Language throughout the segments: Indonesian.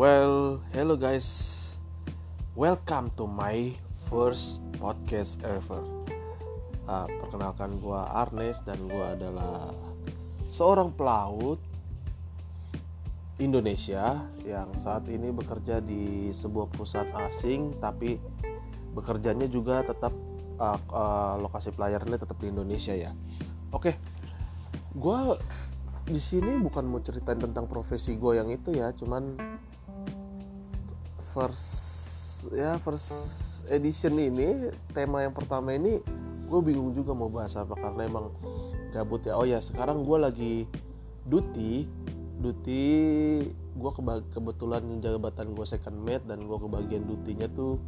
Well, hello guys. Welcome to my first podcast ever. Uh, perkenalkan gue Arnes dan gue adalah seorang pelaut Indonesia yang saat ini bekerja di sebuah perusahaan asing tapi bekerjanya juga tetap uh, uh, lokasi pelayarannya tetap di Indonesia ya. Oke, gue di sini bukan mau ceritain tentang profesi gue yang itu ya, cuman first ya first edition ini tema yang pertama ini gue bingung juga mau bahas apa karena emang gabut ya. Oh ya sekarang gue lagi duty duty gue keba- kebetulan jabatan gue second mate dan gue kebagian dutinya tuh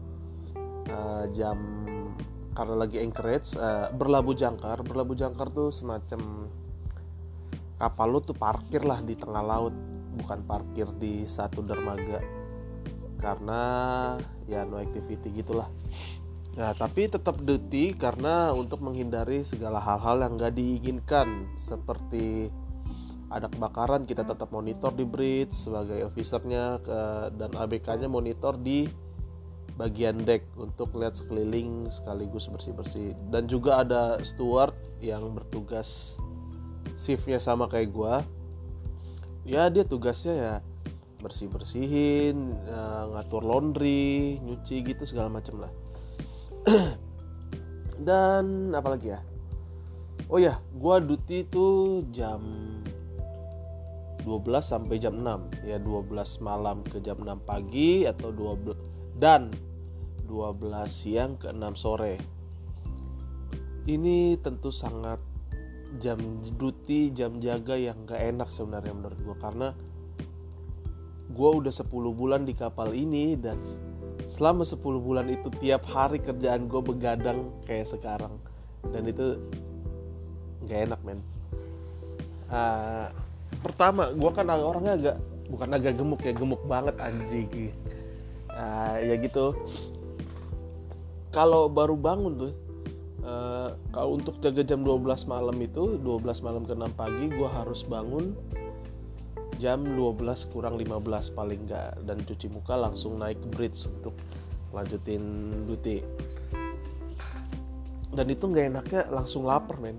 uh, jam karena lagi anchorage uh, berlabuh jangkar berlabuh jangkar tuh semacam kapal lu tuh parkir lah di tengah laut bukan parkir di satu dermaga karena ya no activity gitulah. Nah, tapi tetap duty karena untuk menghindari segala hal-hal yang gak diinginkan seperti ada kebakaran kita tetap monitor di bridge sebagai officernya dan ABK-nya monitor di bagian deck untuk lihat sekeliling sekaligus bersih-bersih. Dan juga ada steward yang bertugas shiftnya sama kayak gua. Ya dia tugasnya ya bersih bersihin ngatur laundry nyuci gitu segala macam lah. Dan apalagi ya? Oh ya gua duty itu jam 12 sampai jam 6 ya 12 malam ke jam 6 pagi atau 12 dan 12 siang ke 6 sore. Ini tentu sangat jam duty jam jaga yang gak enak sebenarnya menurut gue karena gue udah 10 bulan di kapal ini dan selama 10 bulan itu tiap hari kerjaan gue begadang kayak sekarang. Dan itu gak enak men. Uh, pertama gue kan orangnya agak bukan agak gemuk ya gemuk banget anjing. Uh, ya gitu. Kalau baru bangun tuh uh, kalau untuk jaga jam 12 malam itu 12 malam ke 6 pagi gue harus bangun jam 12 kurang 15 paling enggak dan cuci muka langsung naik bridge untuk lanjutin duty. Dan itu nggak enaknya langsung lapar men.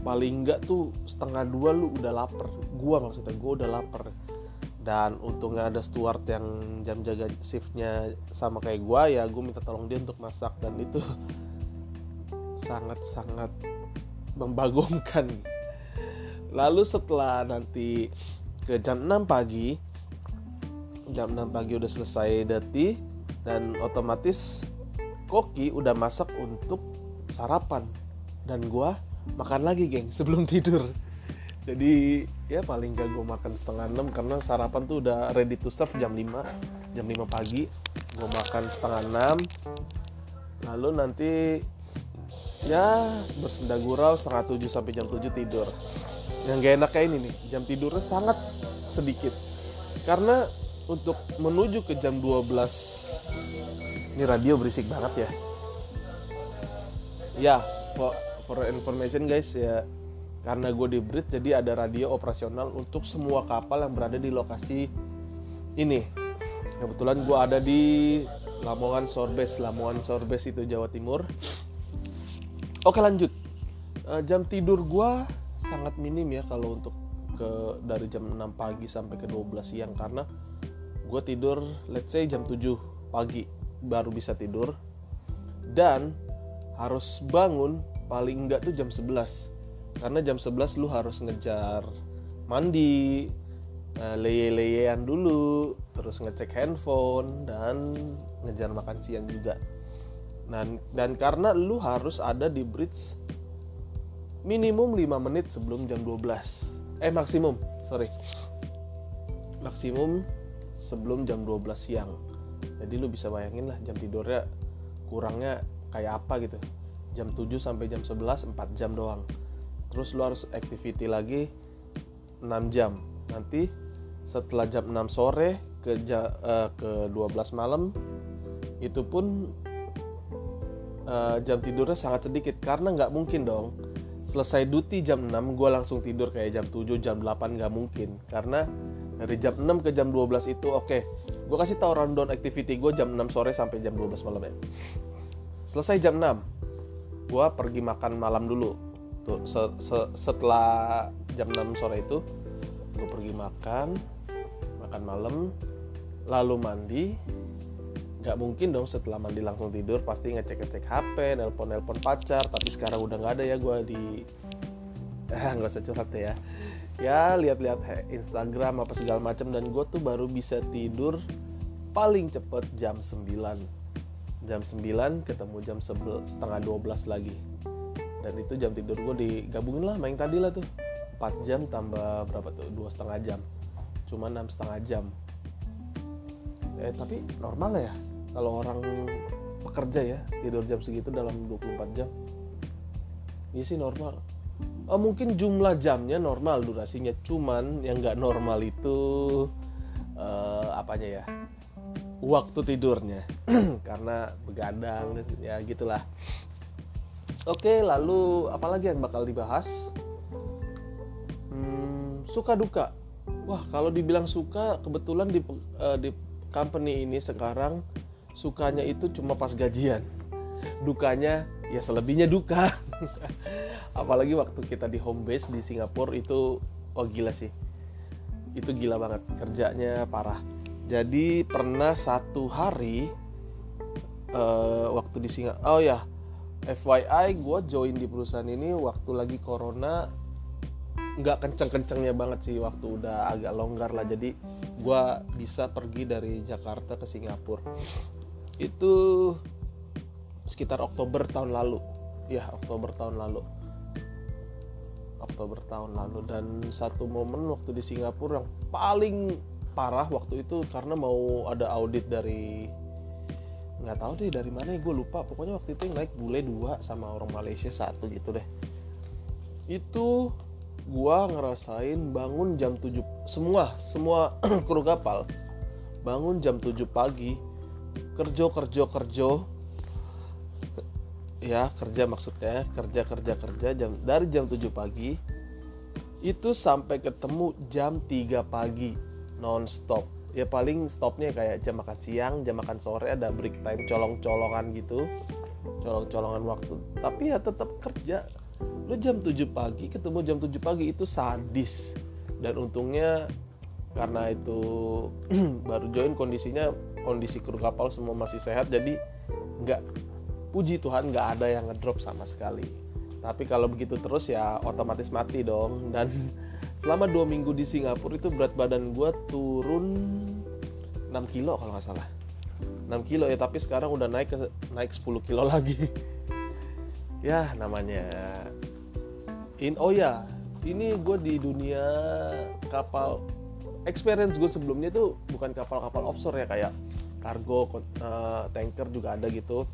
Paling enggak tuh setengah dua lu udah lapar. Gua maksudnya gua udah lapar. Dan untungnya ada steward yang jam jaga shiftnya sama kayak gua ya gue minta tolong dia untuk masak. Dan itu sangat sangat membagongkan. Lalu setelah nanti ke jam 6 pagi. Jam 6 pagi udah selesai dati dan otomatis koki udah masak untuk sarapan. Dan gua makan lagi geng sebelum tidur. Jadi ya paling gak gue makan setengah enam karena sarapan tuh udah ready to serve jam 5 jam 5 pagi gue makan setengah enam. Lalu nanti ya bersenda gurau setengah tujuh sampai jam 7 tidur yang gak enak kayak ini nih jam tidurnya sangat sedikit. Karena untuk menuju ke jam 12 ini radio berisik banget ya. Ya for, for information guys ya karena gue di bridge jadi ada radio operasional untuk semua kapal yang berada di lokasi ini. Kebetulan gue ada di Lamongan Sorbes Lamongan Sorbes itu Jawa Timur. Oke lanjut. Jam tidur gue sangat minim ya kalau untuk ke dari jam 6 pagi sampai ke 12 siang. Karena gue tidur let's say jam 7 pagi baru bisa tidur. Dan harus bangun paling enggak tuh jam 11 karena jam 11 lu harus ngejar mandi leye-leyean dulu terus ngecek handphone dan ngejar makan siang juga. Dan, dan karena lu harus ada di bridge minimum 5 menit sebelum jam 12 eh maksimum sorry. Maksimum sebelum jam 12 siang. Jadi lu bisa bayangin lah jam tidurnya kurangnya kayak apa gitu. Jam 7 sampai jam 11 4 jam doang. Terus lu harus activity lagi 6 jam. Nanti setelah jam 6 sore ke uh, ke 12 malam itu pun uh, jam tidurnya sangat sedikit. Karena nggak mungkin dong selesai duty jam 6 gue langsung tidur kayak jam 7 jam 8 nggak mungkin karena dari jam 6 ke jam 12 itu oke okay. gue kasih tau rundown activity gue jam 6 sore sampai jam 12 malam ya selesai jam 6 gue pergi makan malam dulu tuh se se setelah jam 6 sore itu gue pergi makan makan malam lalu mandi nggak mungkin dong setelah mandi langsung tidur pasti ngecek ngecek HP nelpon nelpon pacar tapi sekarang udah nggak ada ya gue di eh nggak usah curhat ya. Ya lihat-lihat Instagram apa segala macam dan gue tuh baru bisa tidur paling cepet jam 9 jam 9 ketemu jam setengah 12 lagi. Dan itu jam tidur gue digabungin lah main tadi lah tuh. 4 jam tambah berapa tuh? Dua setengah jam. Cuma enam setengah jam. Eh tapi normal ya kalau orang pekerja ya tidur jam segitu dalam 24 jam ini sih normal. Oh, mungkin jumlah jamnya normal durasinya. Cuman yang nggak normal itu uh, apanya ya waktu tidurnya. Karena begadang ya gitulah. Oke lalu apalagi yang bakal dibahas? Hmm, suka duka. Wah kalau dibilang suka kebetulan di uh, di company ini sekarang sukanya itu cuma pas gajian. Dukanya ya selebihnya duka. Apalagi waktu kita di home base di Singapura itu oh gila sih. Itu gila banget kerjanya parah. Jadi pernah satu hari uh, waktu di Singapura oh ya FYI gue join di perusahaan ini waktu lagi corona nggak kenceng-kencengnya banget sih waktu udah agak longgar lah. Jadi gue bisa pergi dari Jakarta ke Singapura itu sekitar Oktober tahun lalu. Ya Oktober tahun lalu. Oktober tahun lalu. Dan satu momen waktu di Singapura yang paling parah waktu itu karena mau ada audit dari nggak tahu deh dari mana ya gue lupa. Pokoknya waktu itu yang naik bule dua sama orang Malaysia satu gitu deh. Itu gue ngerasain bangun jam 7 semua semua kru kapal bangun jam 7 pagi kerja kerja kerja ya kerja maksudnya kerja kerja kerja jam dari jam 7 pagi itu sampai ketemu jam 3 pagi non stop ya paling stopnya kayak jam makan siang jam makan sore ada break time colong-colongan gitu. Colong-colongan waktu. Tapi ya tetap kerja. Lo jam 7 pagi ketemu jam 7 pagi itu sadis. Dan untungnya karena itu baru join kondisinya kondisi kru kapal semua masih sehat jadi nggak puji Tuhan nggak ada yang ngedrop sama sekali. Tapi kalau begitu terus ya otomatis mati dong. Dan selama dua minggu di Singapura itu berat badan gue turun 6 kilo kalau nggak salah. 6 kilo ya tapi sekarang udah naik ke naik 10 kilo lagi. Ya namanya in oh ya ini gue di dunia kapal experience gue sebelumnya itu bukan kapal-kapal offshore ya kayak kargo uh, tanker juga ada gitu.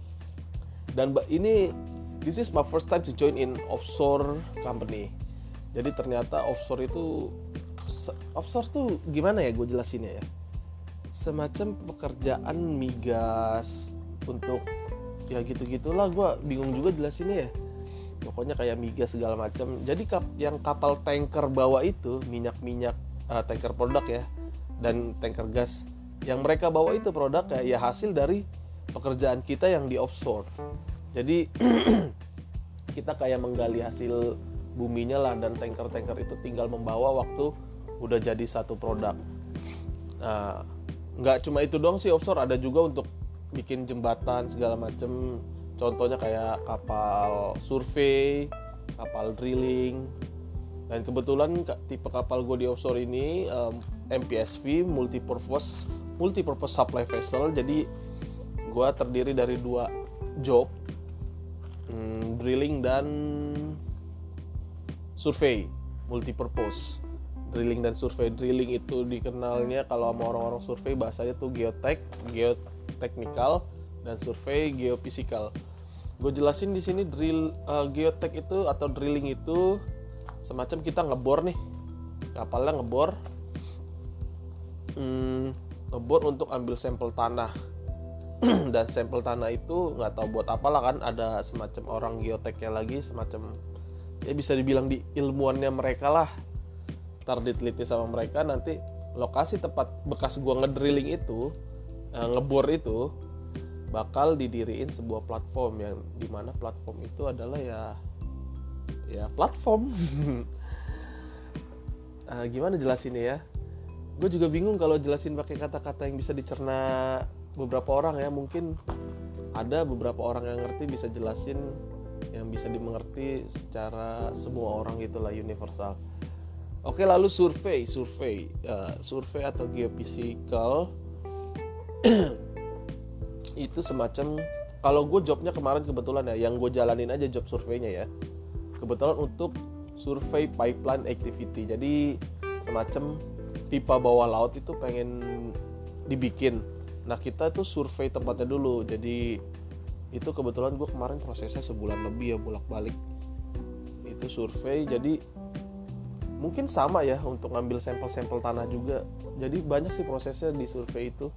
Dan ini this is my first time to join in offshore company. Jadi ternyata offshore itu offshore tuh gimana ya gue jelasinnya ya? Semacam pekerjaan migas untuk ya gitu gitulah gue bingung juga jelasinnya ya. Pokoknya kayak migas segala macam. Jadi kap, yang kapal tanker bawa itu minyak minyak uh, tanker produk ya dan tanker gas yang mereka bawa itu produk ya, ya hasil dari pekerjaan kita yang di offshore. Jadi kita kayak menggali hasil buminya lah dan tanker-tanker itu tinggal membawa waktu udah jadi satu produk. Nah nggak cuma itu dong sih offshore ada juga untuk bikin jembatan segala macem. Contohnya kayak kapal survei kapal drilling. Dan kebetulan tipe kapal gue di offshore ini um, MPSV multipurpose multipurpose supply vessel. Jadi gue terdiri dari dua job hmm, drilling dan survei multipurpose. Drilling dan survei drilling itu dikenalnya kalau sama orang-orang survei bahasanya tuh geotek geotechnical dan survei geofisikal gue jelasin di sini drill uh, geotek itu atau drilling itu semacam kita ngebor nih. Kapalnya ngebor hmm, ngebor untuk ambil sampel tanah. Dan sampel tanah itu nggak tahu buat apalah kan ada semacam orang geoteknya lagi semacam ya bisa dibilang di ilmuannya mereka lah. Ntar diteliti sama mereka nanti lokasi tempat bekas gua ngedrilling itu uh, ngebor itu bakal didiriin sebuah platform yang di mana platform itu adalah ya ya platform. Uh, gimana jelasinnya ya gue juga bingung kalau jelasin pakai kata-kata yang bisa dicerna beberapa orang ya. Mungkin ada beberapa orang yang ngerti bisa jelasin yang bisa dimengerti secara semua orang gitulah universal. Oke lalu survei survei uh, survei atau geophysical itu semacam kalau gue jobnya kemarin kebetulan ya yang gue jalanin aja job surveinya ya. Kebetulan untuk survei pipeline activity. Jadi semacam pipa bawah laut itu pengen dibikin. Nah kita tuh survei tempatnya dulu. Jadi itu kebetulan gue kemarin prosesnya sebulan lebih ya bolak balik itu survei jadi mungkin sama ya untuk ngambil sampel-sampel tanah juga. Jadi banyak sih prosesnya di survei itu.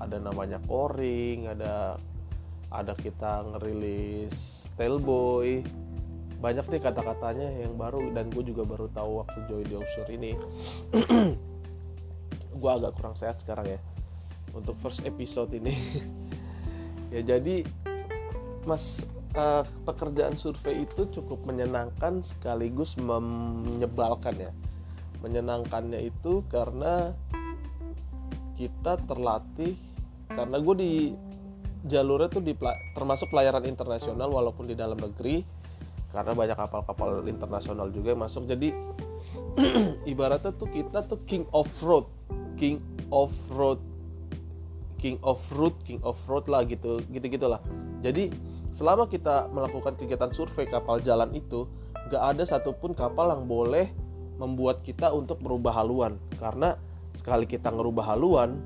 Ada namanya coring ada ada kita ngerilis tailboy banyak nih kata-katanya yang baru dan gue juga baru tahu waktu join di offshore ini gue agak kurang sehat sekarang ya untuk first episode ini. Ya jadi mas uh, pekerjaan survei itu cukup menyenangkan sekaligus menyebalkan ya. Menyenangkannya itu karena kita terlatih karena gue di jalurnya tuh di termasuk pelayaran internasional walaupun di dalam negeri karena banyak kapal-kapal internasional juga yang masuk. Jadi ibaratnya tuh kita tuh king of road king of road king of road king of road lah gitu gitu gitulah jadi selama kita melakukan kegiatan survei kapal jalan itu gak ada satupun kapal yang boleh membuat kita untuk merubah haluan. Karena sekali kita ngerubah haluan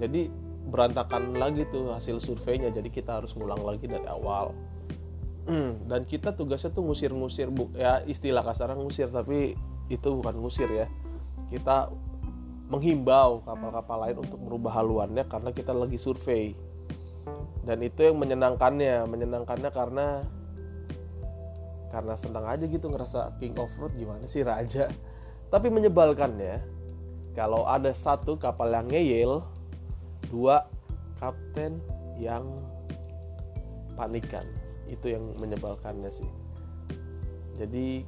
jadi berantakan lagi tuh hasil surveinya. Jadi kita harus ngulang lagi dari awal. Hmm, dan kita tugasnya tuh ngusir-ngusir bu ya istilah kasarnya ngusir tapi itu bukan ngusir ya. Kita menghimbau kapal-kapal lain untuk merubah haluannya karena kita lagi survei. Dan itu yang menyenangkannya menyenangkannya karena karena senang aja gitu ngerasa king of road gimana sih raja? Tapi menyebalkannya kalau ada satu kapal yang ngeyel dua kapten yang panikan. Itu yang menyebalkannya sih. Jadi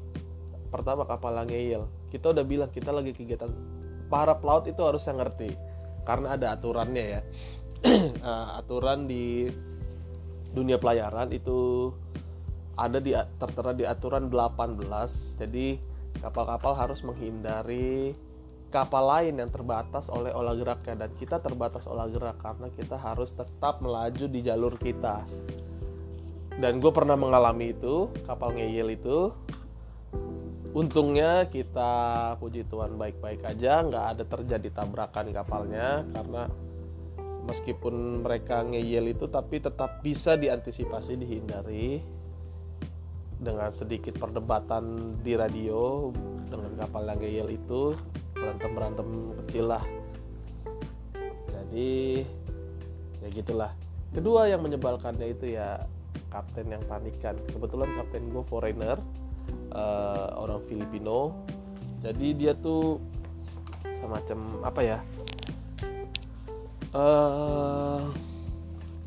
pertama kapal ngeyel. Kita udah bilang kita lagi kegiatan para pelaut itu harus yang ngerti. Karena ada aturannya ya. Uh, aturan di dunia pelayaran itu ada di tertera di aturan 18 jadi kapal-kapal harus menghindari kapal lain yang terbatas oleh olah geraknya. Dan kita terbatas olah gerak karena kita harus tetap melaju di jalur kita. Dan gue pernah mengalami itu kapal ngeyel itu untungnya kita puji Tuhan baik-baik aja nggak ada terjadi tabrakan kapalnya karena meskipun mereka ngeyel itu tapi tetap bisa diantisipasi dihindari dengan sedikit perdebatan di radio dengan kapal yang ngeyel itu. Berantem berantem kecil lah. Jadi ya gitulah. Kedua yang menyebalkannya itu ya kapten yang panikan. Kebetulan kapten gue foreigner uh, orang Filipino. Jadi dia tuh semacam apa ya? Uh,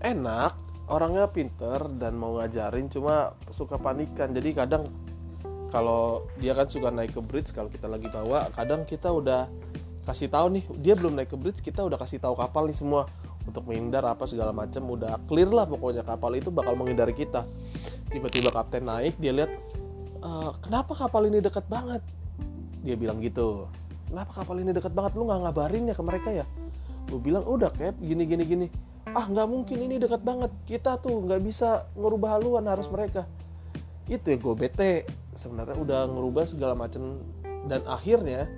enak orangnya pinter dan mau ngajarin cuma suka panikan. Jadi kadang kalau dia kan suka naik ke bridge kalau kita lagi bawa kadang kita udah kasih tahu nih dia belum naik ke bridge kita udah kasih tahu kapal nih semua. Untuk menghindar apa segala macam udah clear lah pokoknya kapal itu bakal menghindari kita. Tiba-tiba kapten naik dia lihat e, kenapa kapal ini dekat banget? Dia bilang gitu. Kenapa kapal ini dekat banget? Lu nggak ngabarin ya ke mereka ya? Gue bilang udah cap gini gini gini. Ah nggak mungkin ini dekat banget. Kita tuh nggak bisa ngerubah haluan harus mereka. Itu ya gue bete sebenarnya udah ngerubah segala macam dan akhirnya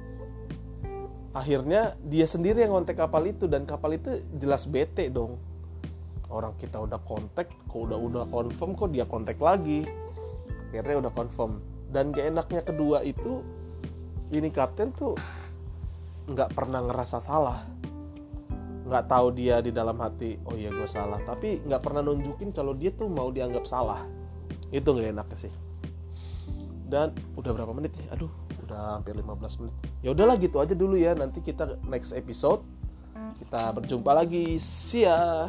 akhirnya dia sendiri yang kontak kapal itu. Dan kapal itu jelas bete dong. Orang kita udah kontak kok udah udah confirm kok dia kontak lagi akhirnya udah confirm. Dan gak enaknya kedua itu ini kapten tuh nggak pernah ngerasa salah. Nggak tahu dia di dalam hati oh iya gue salah. Tapi nggak pernah nunjukin kalau dia tuh mau dianggap salah. Itu nggak enaknya sih. Dan udah berapa menit ya? Aduh udah udah hampir 15 menit. Ya udahlah gitu aja dulu ya. Nanti kita next episode. Kita berjumpa lagi. See ya